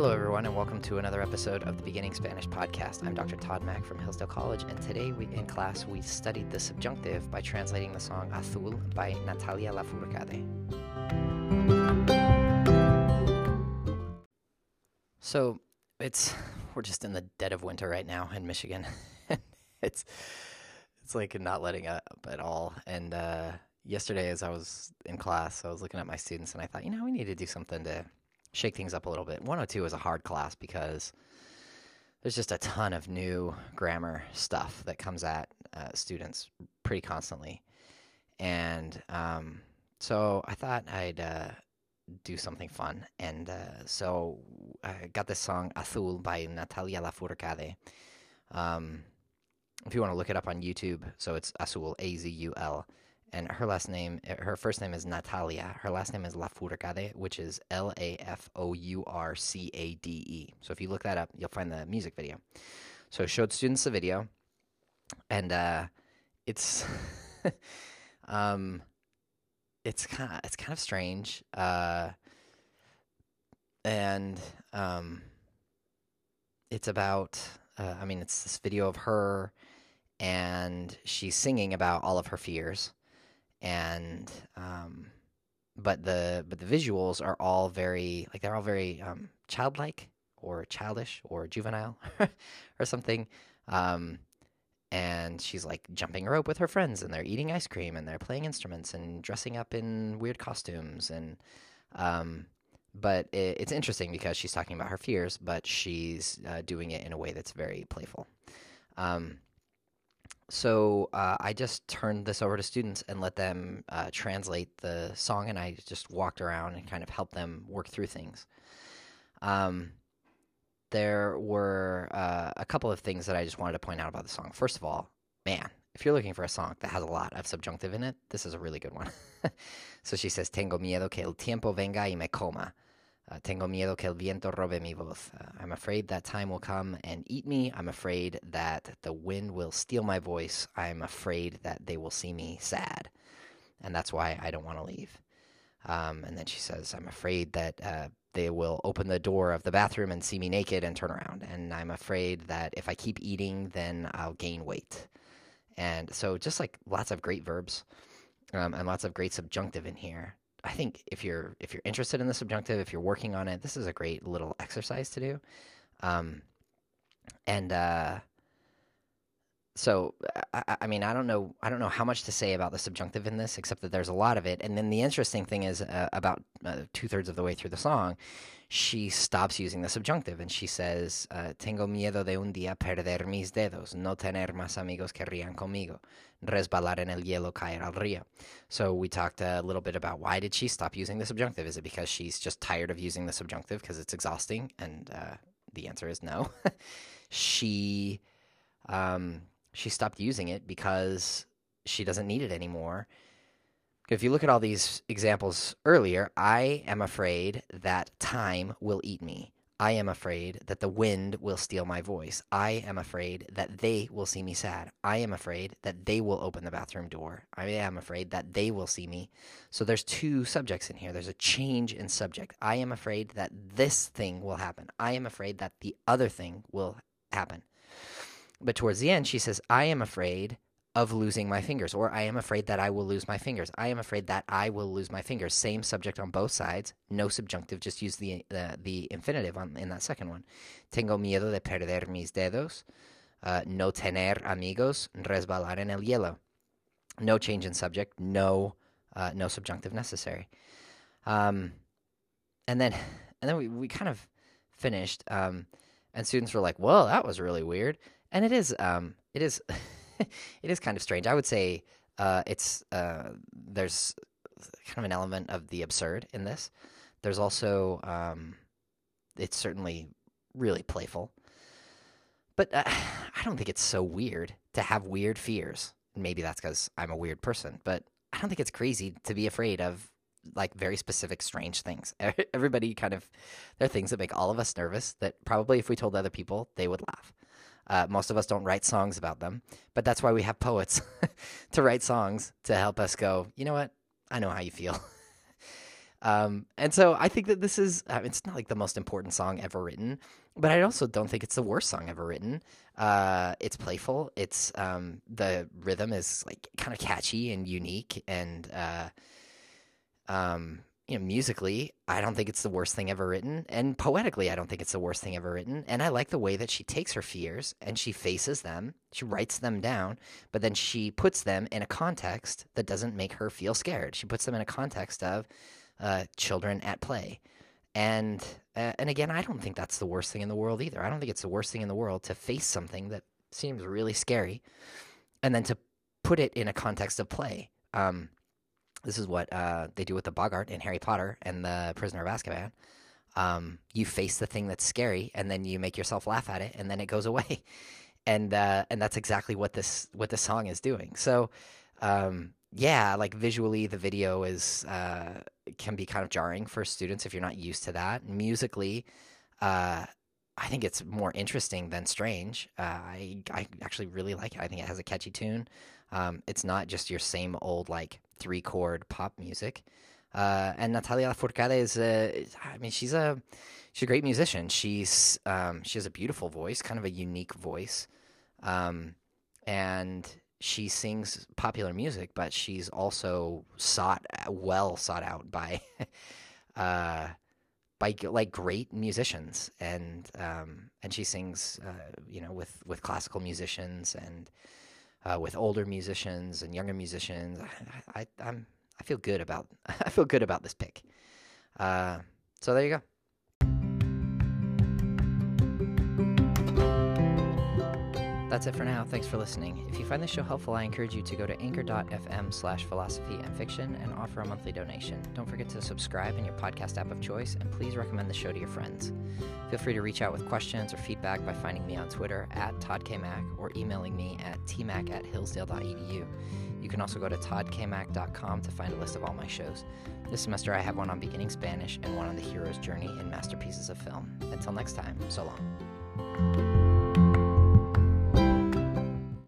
Hello, everyone, and welcome to another episode of the Beginning Spanish podcast. I'm Dr. Todd Mack from Hillsdale College, and today we, in class we studied the subjunctive by translating the song Azul by Natalia Lafourcade. So it's we're just in the dead of winter right now in Michigan. it's it's like not letting up at all. And uh, yesterday, as I was in class, I was looking at my students, and I thought, you know, we need to do something to shake things up a little bit. 102 is a hard class because there's just a ton of new grammar stuff that comes at uh, students pretty constantly. And um, so I thought I'd uh, do something fun. And uh, so I got this song Azul by Natalia Lafourcade. Um, if you want to look it up on YouTube, so it's Azul, A Z U L and her last name, eh, her first name is Natalia. Her last name is Lafourcade, which is L A F O U R C A D E. So if you look that up, you'll find the music video. So I showed students the video, and uh, it's um, it's kind of it's kind of strange, uh, and um, it's about. Uh, I mean, it's this video of her, and she's singing about all of her fears and um, but the but the visuals are all very like they're all very um, childlike or childish or juvenile or something. Um, and she's like jumping rope with her friends, and they're eating ice cream, and they're playing instruments, and dressing up in weird costumes, and um, but it, it's interesting because she's talking about her fears, but she's uh, doing it in a way that's very playful. Um, so uh, I just turned this over to students and let them uh, translate the song, and I just walked around and kind of helped them work through things. Um, there were uh, a couple of things that I just wanted to point out about the song. First of all, man, if you're looking for a song that has a lot of subjunctive in it, this is a really good one. so she says, Tengo miedo que el tiempo venga y me coma. Uh, tengo miedo que el viento robe mi voz. Uh, I'm afraid that time will come and eat me. I'm afraid that the wind will steal my voice. I'm afraid that they will see me sad. And that's why I don't want to leave. Um, and then she says, I'm afraid that uh, they will open the door of the bathroom and see me naked and turn around. And I'm afraid that if I keep eating, then I'll gain weight. And so, just like lots of great verbs um, and lots of great subjunctive in here I think if you're if you're interested in the subjunctive, if you're working on it, this is a great little exercise to do. Um, and uh, so I, I, mean, I don't know, I don't know how much to say about the subjunctive in this, except that there's a lot of it. And then the interesting thing is, uh, about uh, two thirds of the way through the song, she stops using the subjunctive and she says, uh, Tengo miedo de un día perder mis dedos, no tener más amigos que rían conmigo, resbalar en el hielo, caer al río. So we talked a little bit about why did she stop using the subjunctive? Is it because she's just tired of using the subjunctive because it's exhausting? And uh, the answer is no. she um, she stopped using it because she doesn't need it anymore if you look at all these examples earlier, I am afraid that time will eat me. I am afraid that the wind will steal my voice. I am afraid that they will see me sad. I am afraid that they will open the bathroom door. I am afraid that they will see me. So there's two subjects in here. There's a change in subject. I am afraid that this thing will happen. I am afraid that the other thing will happen. But towards the end, she says, I am afraid of losing my fingers, or I am afraid that I will lose my fingers. I am afraid that I will lose my fingers. Same subject on both sides, no subjunctive. Just use the uh, the infinitive on in that second one. Tengo miedo de perder mis dedos. Uh, no tener amigos. Resbalar en el hielo. No change in subject. No uh, no subjunctive necessary. Um, and then and then we we kind of finished. Um, and students were like, "Well, that was really weird." And it is um, it is. it is kind of strange. I would say uh, it's uh, there's kind of an element of the absurd in this. There's also um, it's certainly really playful, but uh, I don't think it's so weird to have weird fears. Maybe that's because I'm a weird person, but I don't think it's crazy to be afraid of like very specific strange things. Everybody kind of there are things that make all of us nervous that probably if we told other people they would laugh. Uh, most of us don't write songs about them, but that's why we have poets to write songs to help us go, you know what? I know how you feel. Um, and so I think that this is, mean, it's not like the most important song ever written, but I also don't think it's the worst song ever written. Uh, it's playful. It's, um, the rhythm is like kind of catchy and unique. And, uh, um, you know, musically, I don't think it's the worst thing ever written. And poetically, I don't think it's the worst thing ever written. And I like the way that she takes her fears and she faces them, she writes them down, but then she puts them in a context that doesn't make her feel scared. She puts them in a context of uh, children at play. And uh, and again, I don't think that's the worst thing in the world either. I don't think it's the worst thing in the world to face something that seems really scary, and then to put it in a context of play. Um, this is what uh, they do with the boggart in Harry Potter and the Prisoner of Azkaban. Um, you face the thing that's scary, and then you make yourself laugh at it, and then it goes away. And uh, and that's exactly what this what this song is doing. So, um, yeah, like visually, the video is uh, can be kind of jarring for students if you're not used to that. Musically, uh, I think it's more interesting than strange. Uh, I I actually really like it. I think it has a catchy tune. Um, it's not just your same old like three chord pop music. Uh, and Natalia Lafourcade is, a, I mean, she's a she's a great musician. She's um, she has a beautiful voice, kind of a unique voice, um, and she sings popular music, but she's also sought well sought out by uh, by like great musicians, and um, and she sings, uh, you know, with with classical musicians and uh, with older musicians and younger musicians. I, I, am I feel good about I feel good about this pick. Uh, so there you go. That's it for now. Thanks for listening. If you find this show helpful, I encourage you to go to anchor.fm slash philosophy and fiction and offer a monthly donation. Don't forget to subscribe in your podcast app of choice and please recommend the show to your friends. Feel free to reach out with questions or feedback by finding me on Twitter at toddkmac or emailing me at tmac at hillsdale.edu. You can also go to toddkmac.com to find a list of all my shows. This semester I have one on beginning Spanish and one on the hero's journey in masterpieces of film. Until next time, so long.